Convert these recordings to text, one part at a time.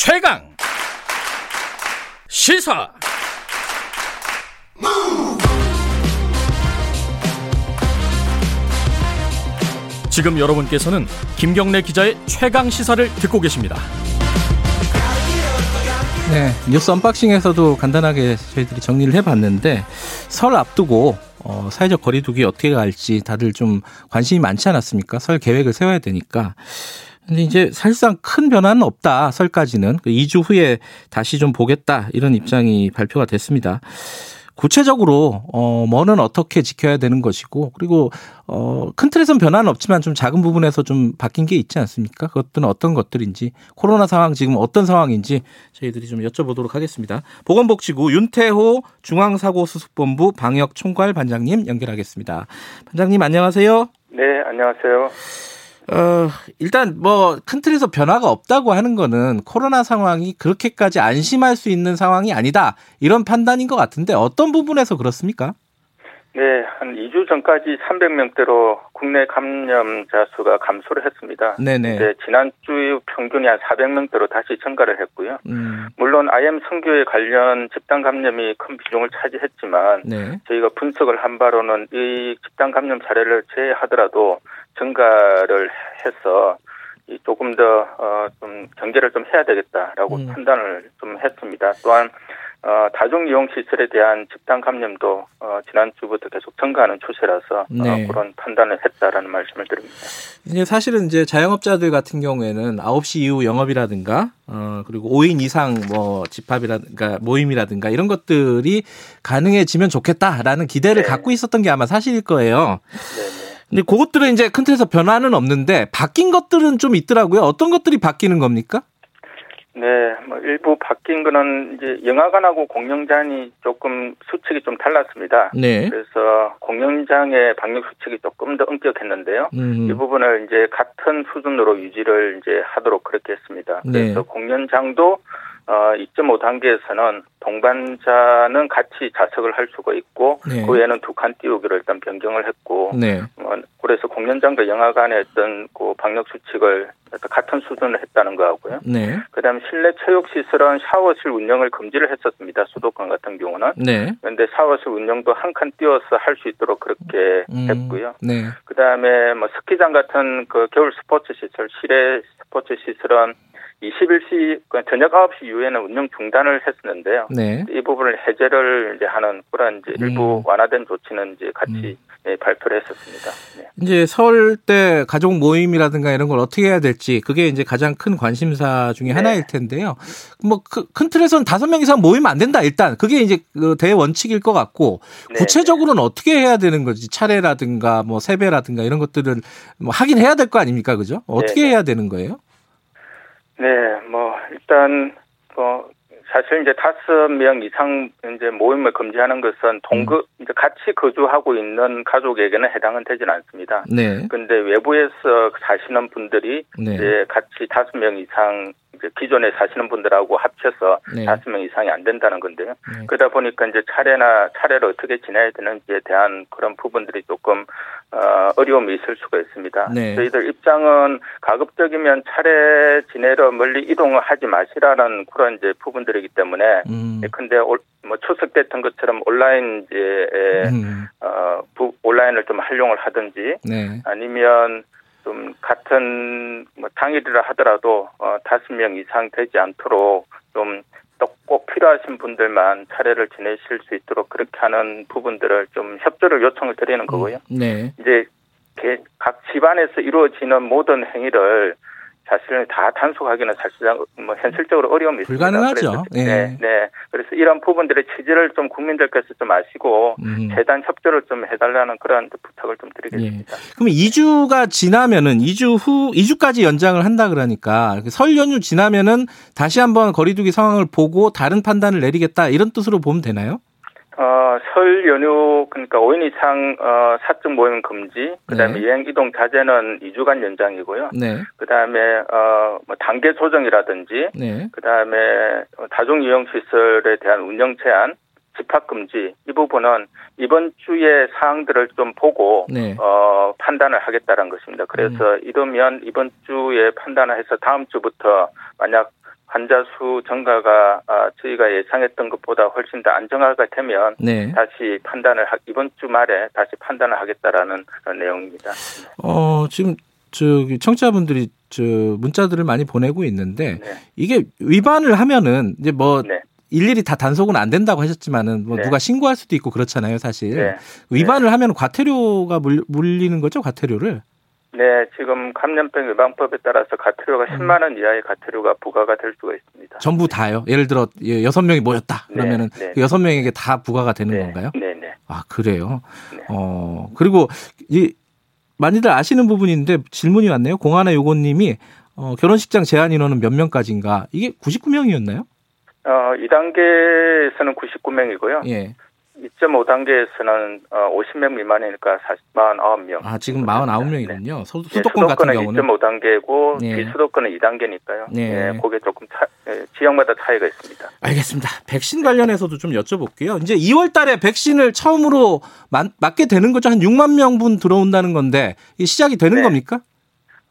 최강 시사 지금 여러분께서는 김경래 기자의 최강 시사를 듣고 계십니다. 네, 뉴스 언박싱에서도 간단하게 저희들이 정리를 해봤는데 설 앞두고 어, 사회적 거리두기 어떻게 갈지 다들 좀 관심이 많지 않았습니까? 설 계획을 세워야 되니까. 근데 이제 사실상 큰 변화는 없다. 설까지는 2주 그 후에 다시 좀 보겠다 이런 입장이 발표가 됐습니다. 구체적으로 어 뭐는 어떻게 지켜야 되는 것이고 그리고 어큰 틀에서는 변화는 없지만 좀 작은 부분에서 좀 바뀐 게 있지 않습니까? 그것들은 어떤 것들인지 코로나 상황 지금 어떤 상황인지 저희들이 좀 여쭤보도록 하겠습니다. 보건복지부 윤태호 중앙사고수습본부 방역총괄 반장님 연결하겠습니다. 반장님 안녕하세요. 네, 안녕하세요. 어, 일단 뭐 큰 틀에서 변화가 없다고 하는 거는 코로나 상황이 그렇게까지 안심할 수 있는 상황이 아니다. 이런 판단인 것 같은데 어떤 부분에서 그렇습니까? 네, 한 2주 전까지 300명대로 국내 감염자 수가 감소를 했습니다. 네네. 이제 지난주 평균이 한 400명대로 다시 증가를 했고요. 음, 물론 IM 선교에 관련 집단 감염이 큰 비중을 차지했지만 네. 저희가 분석을 한 바로는 이 집단 감염 사례를 제외하더라도 증가를 해서 이 조금 더좀 경계를 좀 해야 되겠다라고 음. 판단을 좀 했습니다. 또한 어, 다중 이용 시설에 대한 집단 감염도 어, 지난주부터 계속 증가하는 추세라서 네. 어, 그런 판단을 했다라는 말씀을 드립니다. 이제 사실은 이제 자영업자들 같은 경우에는 9시 이후 영업이라든가 어 그리고 5인 이상 뭐 집합이라든가 모임이라든가 이런 것들이 가능해지면 좋겠다라는 기대를 네. 갖고 있었던 게 아마 사실일 거예요. 네, 근데 그것들은 이제 큰 틀에서 변화는 없는데 바뀐 것들은 좀 있더라고요. 어떤 것들이 바뀌는 겁니까? 네, 뭐 일부 바뀐 거는 이제 영화관하고 공연장이 조금 수칙이 좀 달랐습니다. 네. 그래서 공연장의 방역 수칙이 조금 더 엄격했는데요. 음. 이 부분을 이제 같은 수준으로 유지를 이제 하도록 그렇게 했습니다. 네. 그래서 공연장도 어 2.5 단계에서는 동반자는 같이 좌석을 할 수가 있고 네. 그 외에는 두 칸 띄우기로 일단 변경을 했고 네. 어, 그래서 공연장과 영화관의 어떤 그 방역 수칙을 어떤 같은 수준을 했다는 거하고요. 네. 그다음에 실내 체육 시설은 샤워실 운영을 금지를 했었습니다. 수도권 같은 경우는. 네. 그런데 샤워실 운영도 한 칸 띄워서 할 수 있도록 그렇게 음. 했고요. 네. 그다음에 뭐 스키장 같은 그 겨울 스포츠 시설, 실내 스포츠 시설은 21시 그 저녁 9시 이후에는 운영 중단을 했었는데요. 네. 이 부분을 해제를 이제 하는 그런 이제 일부 음. 완화된 조치는 이제 같이 예, 발표를 했었습니다. 네. 이제 설때 가족 모임이라든가 이런 걸 어떻게 해야 될지 그게 이제 가장 큰 관심사 중에 네. 하나일 텐데요. 뭐 큰 틀에서는 다섯 명 이상 모이면 안 된다. 일단 그게 이제 그 대원칙일 것 같고 네, 구체적으로는 어떻게 해야 되는 거지? 차례라든가 뭐 세배라든가 이런 것들을 뭐 하긴 해야 될 거 아닙니까? 그죠? 어떻게 네. 해야 되는 거예요? 네, 뭐 일단 뭐 사실 이제 다섯 명 이상 이제 모임을 금지하는 것은 동거 이제 같이 거주하고 있는 가족에게는 해당은 되지는 않습니다. 네. 근데 외부에서 사시는 분들이 네. 이제 같이 다섯 명 이상 이제 기존에 사시는 분들하고 합쳐서 네. 다섯 명 이상이 안 된다는 건데요. 네. 그러다 보니까 이제 차례나 차례를 어떻게 지내야 되는지에 대한 그런 부분들이 조금 어, 어려움이 있을 수가 있습니다. 네. 저희들 입장은 가급적이면 차례 지내러 멀리 이동을 하지 마시라는 그런 이제 부분들이기 때문에 음. 근데 올- 뭐 추석됐던 것처럼 온라인 이제 에, 음. 어, 부- 온라인을 좀 활용을 하든지 네. 아니면 좀 같은 뭐 당일이라 하더라도 어, 다섯 명 이상 되지 않도록 좀 꼭 필요하신 분들만 차례를 지내실 수 있도록 그렇게 하는 부분들을 좀 협조를 요청을 드리는 거고요. 네. 이제 개- 각 집안에서 이루어지는 모든 행위를 사실은 다 단속하기는 사실상 뭐 현실적으로 어려움이 있습니다. 불가능하죠. 그래서, 네, 예. 네. 그래서 이런 부분들의 취지를 좀 국민들께서 좀 아시고 음. 재단 협조를 좀 해달라는 그런 부탁을 좀 예. 드리겠습니다. 그럼 2주가 지나면은 2주 후 2주까지 연장을 한다 그러니까 설 연휴 지나면은 다시 한번 거리두기 상황을 보고 다른 판단을 내리겠다 이런 뜻으로 보면 되나요? 어, 설 연휴, 그러니까 5인 이상, 어, 사적 모임 금지, 그 다음에 네. 여행 이동 자제는 2주간 연장이고요. 네. 그 다음에, 어, 뭐, 단계 조정이라든지, 네. 그 다음에, 다중 이용 시설에 대한 운영 제한, 집합 금지, 이 부분은 이번 주의 사항들을 좀 보고, 네. 어, 판단을 하겠다는 것입니다. 그래서 이러면 이번 주에 판단을 해서 다음 주부터 만약 환자 수 증가가 아, 저희가 예상했던 것보다 훨씬 더 안정화가 되면 네. 다시 판단을 하, 이번 주말에 다시 판단을 하겠다라는 그런 내용입니다. 어, 지금 저기 청취자분들이 저 문자들을 많이 보내고 있는데 네. 이게 위반을 하면은 이제 뭐 네. 일일이 다 단속은 안 된다고 하셨지만은 뭐 네. 누가 신고할 수도 있고 그렇잖아요, 사실. 네. 위반을 하면 과태료가 물, 물리는 거죠, 과태료를. 네, 지금 감염병 예방법에 따라서 가태료가 음. 10만 원 이하의 가태료가 부과가 될 수가 있습니다. 전부 다요. 예를 들어 예, 여섯 명이 모였다. 네, 그러면은 네. 그 여섯 명에게 다 부과가 되는 네, 건가요? 네, 네. 아 그래요. 네. 어 그리고 이 많이들 아시는 부분인데 질문이 왔네요. 공하나 요고님이 어, 결혼식장 제한 인원은 몇 명까지인가? 이게 99명이었나요? 어, 2단계에서는 99명이고요. 예. 2.5단계에서는 어, 50명 미만이니까 40, 49명. 아 지금 49명이군요. 수, 네, 수도권 같은 수도권은 경우는 2.5단계고 네. 비수도권은 2단계니까요. 네. 예, 그게 조금 차, 예, 지역마다 차이가 있습니다. 알겠습니다. 백신 관련해서도 좀 여쭤볼게요. 이제 2월 달에 백신을 처음으로 맞, 맞게 되는 거죠. 한 6만 명분 들어온다는 건데 시작이 되는 네. 겁니까?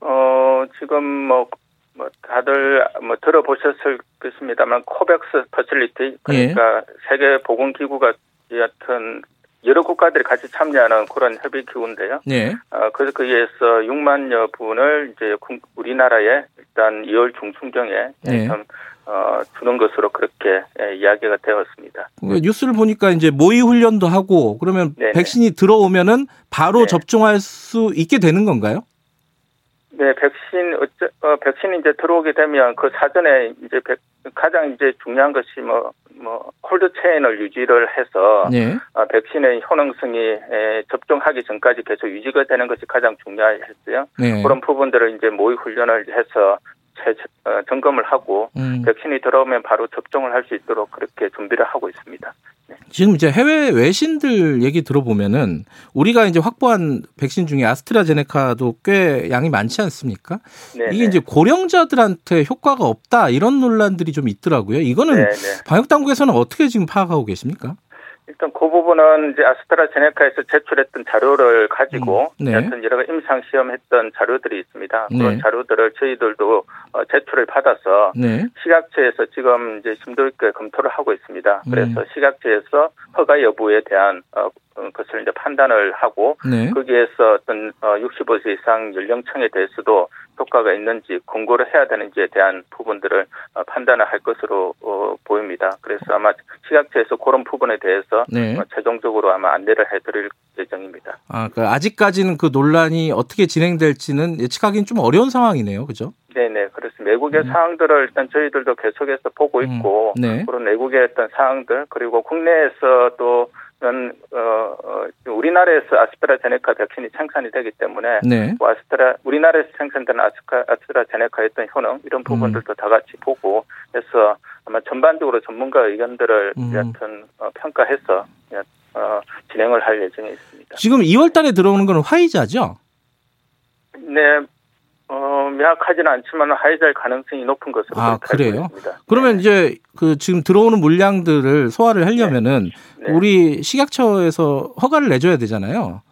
어, 지금 뭐, 뭐 다들 뭐 들어보셨을 것입니다만 코백스 facility 그러니까 예. 세계 보건 기구가 여하튼 여러 국가들이 같이 참여하는 그런 협의 기구인데요. 네. 어, 그래서 거기에서 6만여 분을 이제 국- 우리나라에 일단 2월 중순경에 네. 좀, 어, 주는 것으로 그렇게 예, 이야기가 되었습니다. 그 뉴스를 보니까 이제 모의 훈련도 하고 그러면 네네. 백신이 들어오면은 바로 네. 접종할 수 있게 되는 건가요? 네, 백신 어쩌, 어, 백신이 이제 들어오게 되면 그 사전에 이제 백- 가장 이제 중요한 것이 뭐, 뭐, 콜드 체인을 유지를 해서 네. 어, 백신의 효능성이 에, 접종하기 전까지 계속 유지가 되는 것이 가장 중요했어요. 네. 그런 부분들을 이제 모의 훈련을 해서 점검을 하고 음, 백신이 들어오면 바로 접종을 할 수 있도록 그렇게 준비를 하고 있습니다. 지금 이제 해외 외신들 얘기 들어보면은 우리가 이제 확보한 백신 중에 아스트라제네카도 꽤 양이 많지 않습니까? 네, 이게 이제 고령자들한테 효과가 없다 이런 논란들이 좀 있더라고요. 이거는 네, 네. 방역 당국에서는 어떻게 지금 파악하고 계십니까? 일단 그 부분은 이제 아스트라제네카에서 제출했던 자료를 가지고 음, 네. 여튼 여러 임상 시험했던 자료들이 있습니다. 그런 네. 자료들을 저희들도 어, 제출을 받아서 네. 식약처에서 지금 이제 심도 있게 검토를 하고 있습니다. 음. 그래서 식약처에서 허가 여부에 대한 어, 어, 것을 이제 판단을 하고 네. 거기에서 어떤 어, 65세 이상 연령층에 대해서도 효과가 있는지 권고를 해야 되는지에 대한 부분들을 어, 판단을 할 것으로 어, 보입니다. 그래서 아마 식약처에서 그런 부분에 대해서 네. 어, 최종적으로 아마 안내를 해드릴 예정입니다. 아, 그러니까 아직까지는 그 논란이 어떻게 진행될지는 예측하기는 좀 어려운 상황이네요. 그죠? 네네 그렇습니다. 외국의 사항들을 일단 저희들도 계속해서 보고 있고 음, 네. 그런 외국의 어떤 사항들 그리고 국내에서 또 는, 어, 어, 우리나라에서 아스트라제네카 백신이 생산이 되기 때문에 네. 뭐 아스트라 우리나라에서 생산되는 아스카, 아스트라제네카의 어떤 효능 음. 이런 부분들도 다 같이 보고 해서 아마 전반적으로 전문가 의견들을 음. 여하튼 어, 평가해서 여- 어, 진행을 할 예정에 있습니다. 지금 2월 달에 들어오는 건 화이자죠? 네, 어, 명확하지는 않지만 하이잘 가능성이 높은 것으로 아, 그래요? 있습니다. 그러면 네. 이제 그 지금 들어오는 물량들을 소화를 하려면은 네. 우리 식약처에서 허가를 내줘야 되잖아요.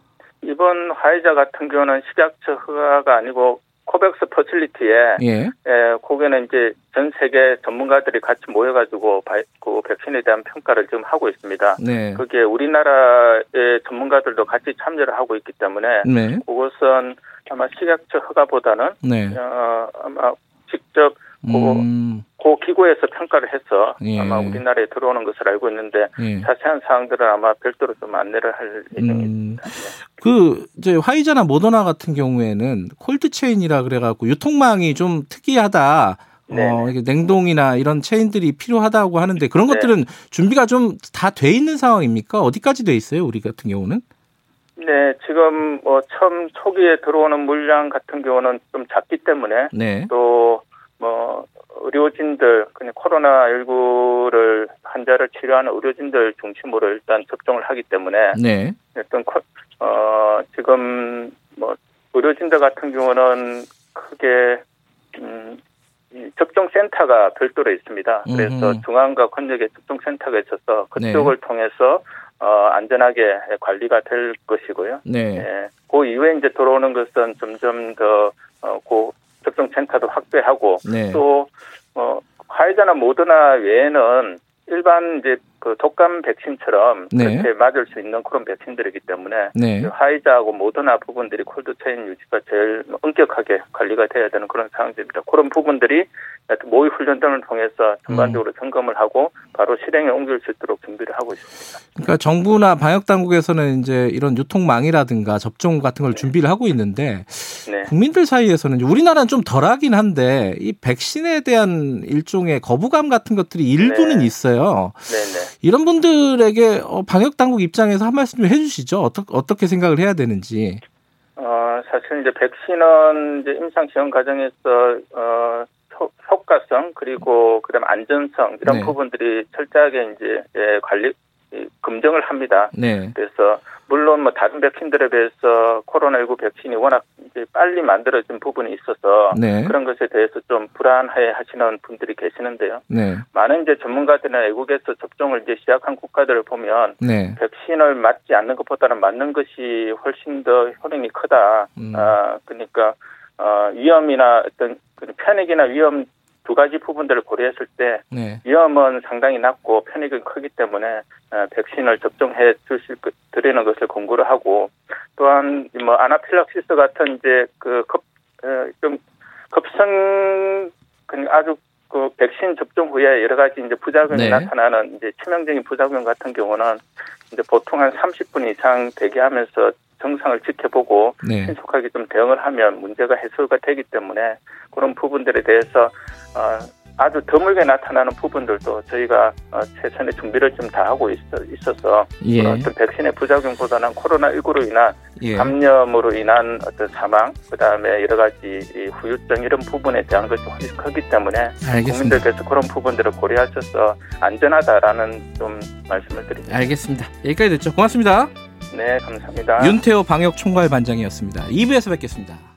이번 화이자 같은 경우는 식약처 허가가 아니고 코백스 facility에 예. 예, 거기는 이제 전 세계 전문가들이 같이 모여가지고 바, 그 백신에 대한 평가를 지금 하고 있습니다. 네. 그게 우리나라의 전문가들도 같이 참여를 하고 있기 때문에 네. 그것은 아마 식약처 허가보다는 네. 어, 아마 직접 그, 음, 그 기구에서 평가를 해서 예. 아마 우리나라에 들어오는 것을 알고 있는데 예. 자세한 사항들은 아마 별도로 좀 안내를 할 음, 예정입니다. 그 이제 화이자나 모더나 같은 경우에는 콜드 체인이라 그래갖고 유통망이 좀 특이하다. 네. 어, 이게 냉동이나 이런 체인들이 필요하다고 하는데 그런 네. 것들은 준비가 좀 다 돼 있는 상황입니까? 어디까지 돼 있어요? 우리 같은 경우는? 네, 지금 뭐 처음 초기에 들어오는 물량 같은 경우는 좀 작기 때문에 네. 또뭐 의료진들 그냥 코로나 19를 환자를 치료하는 의료진들 중심으로 일단 접종을 하기 때문에 네. 어떤 코- 어 지금 뭐 의료진들 같은 경우는 크게 음이 접종 센터가 별도로 있습니다. 그래서. 중앙과 권역에 접종 센터가 있어서 네. 그쪽을 통해서 어 안전하게 관리가 될 것이고요. 네. 예. 그 이후에 이제 들어오는 것은 점점 더, 어, 그 접종 센터도 확대하고 네. 또, 어, 화이자나 모더나 외에는 일반 이제 그 독감 백신처럼 네. 그렇게 맞을 수 있는 그런 백신들이기 때문에 네. 화이자하고 모더나 부분들이 cold chain 유지가 제일 엄격하게 관리가 돼야 되는 그런 상황입니다. 그런 부분들이 모의 훈련 등을 통해서 전반적으로 점검을 하고 바로 실행에 옮길 수 있도록 준비를 하고 있습니다. 그러니까 정부나 방역 당국에서는 이제 이런 유통망이라든가 접종 같은 걸 준비를 하고 있는데 네. 국민들 사이에서는 우리나라는 좀 덜하긴 한데 이 백신에 대한 일종의 거부감 같은 것들이 일부는 네. 있어요. 네네. 이런 분들에게 어, 방역 당국 입장에서 한 말씀 좀 해주시죠. 어떻게 어떻게 생각을 해야 되는지. 어, 사실 이제 백신은 이제 임상 시험 과정에서 어, 효- 효과성 그리고 그다음 안전성 이런 네. 부분들이 철저하게 이제 예, 관리 이, 검증을 합니다. 네. 그래서 물론 뭐 다른 백신들에 비해서 코로나19 백신이 워낙 이제 빨리 만들어진 부분이 있어서 네. 그런 것에 대해서 좀 불안해 하시는 분들이 계시는데요. 네. 많은 이제 전문가들이나 외국에서 접종을 이제 시작한 국가들을 보면 네. 백신을 맞지 않는 것보다는 맞는 것이 훨씬 더 효능이 크다. 음. 아, 그러니까 어, 위험이나 어떤 그 편익이나 위험 두 가지 부분들을 고려했을 때 네. 위험은 상당히 낮고 편익은 크기 때문에 어, 백신을 접종해 주실 것- 드리는 것을 권고를 하고 또한 뭐 아나필락시스 같은 이제 그급좀 급성 그 아주 그 백신 접종 후에 여러 가지 이제 부작용이 네. 나타나는 이제 치명적인 부작용 같은 경우는 이제 보통 한 30분 이상 대기하면서 증상을 지켜보고 네. 신속하게 좀 대응을 하면 문제가 해소가 되기 때문에 그런 부분들에 대해서 어, 아주 드물게 나타나는 부분들도 저희가 어, 최선의 준비를 좀 다 하고 있어, 있어서 예. 어떤 백신의 부작용보다는 코로나19로 인한 예. 감염으로 인한 어떤 사망, 그 다음에 여러 가지 이 후유증 이런 부분에 대한 것이 훨씬 크기 때문에 알겠습니다. 국민들께서 그런 부분들을 고려하셔서 안전하다라는 좀 말씀을 드립니다. 알겠습니다. 여기까지 됐죠. 고맙습니다. 네, 감사합니다. 윤태호 방역 총괄 반장이었습니다. 2부에서 뵙겠습니다.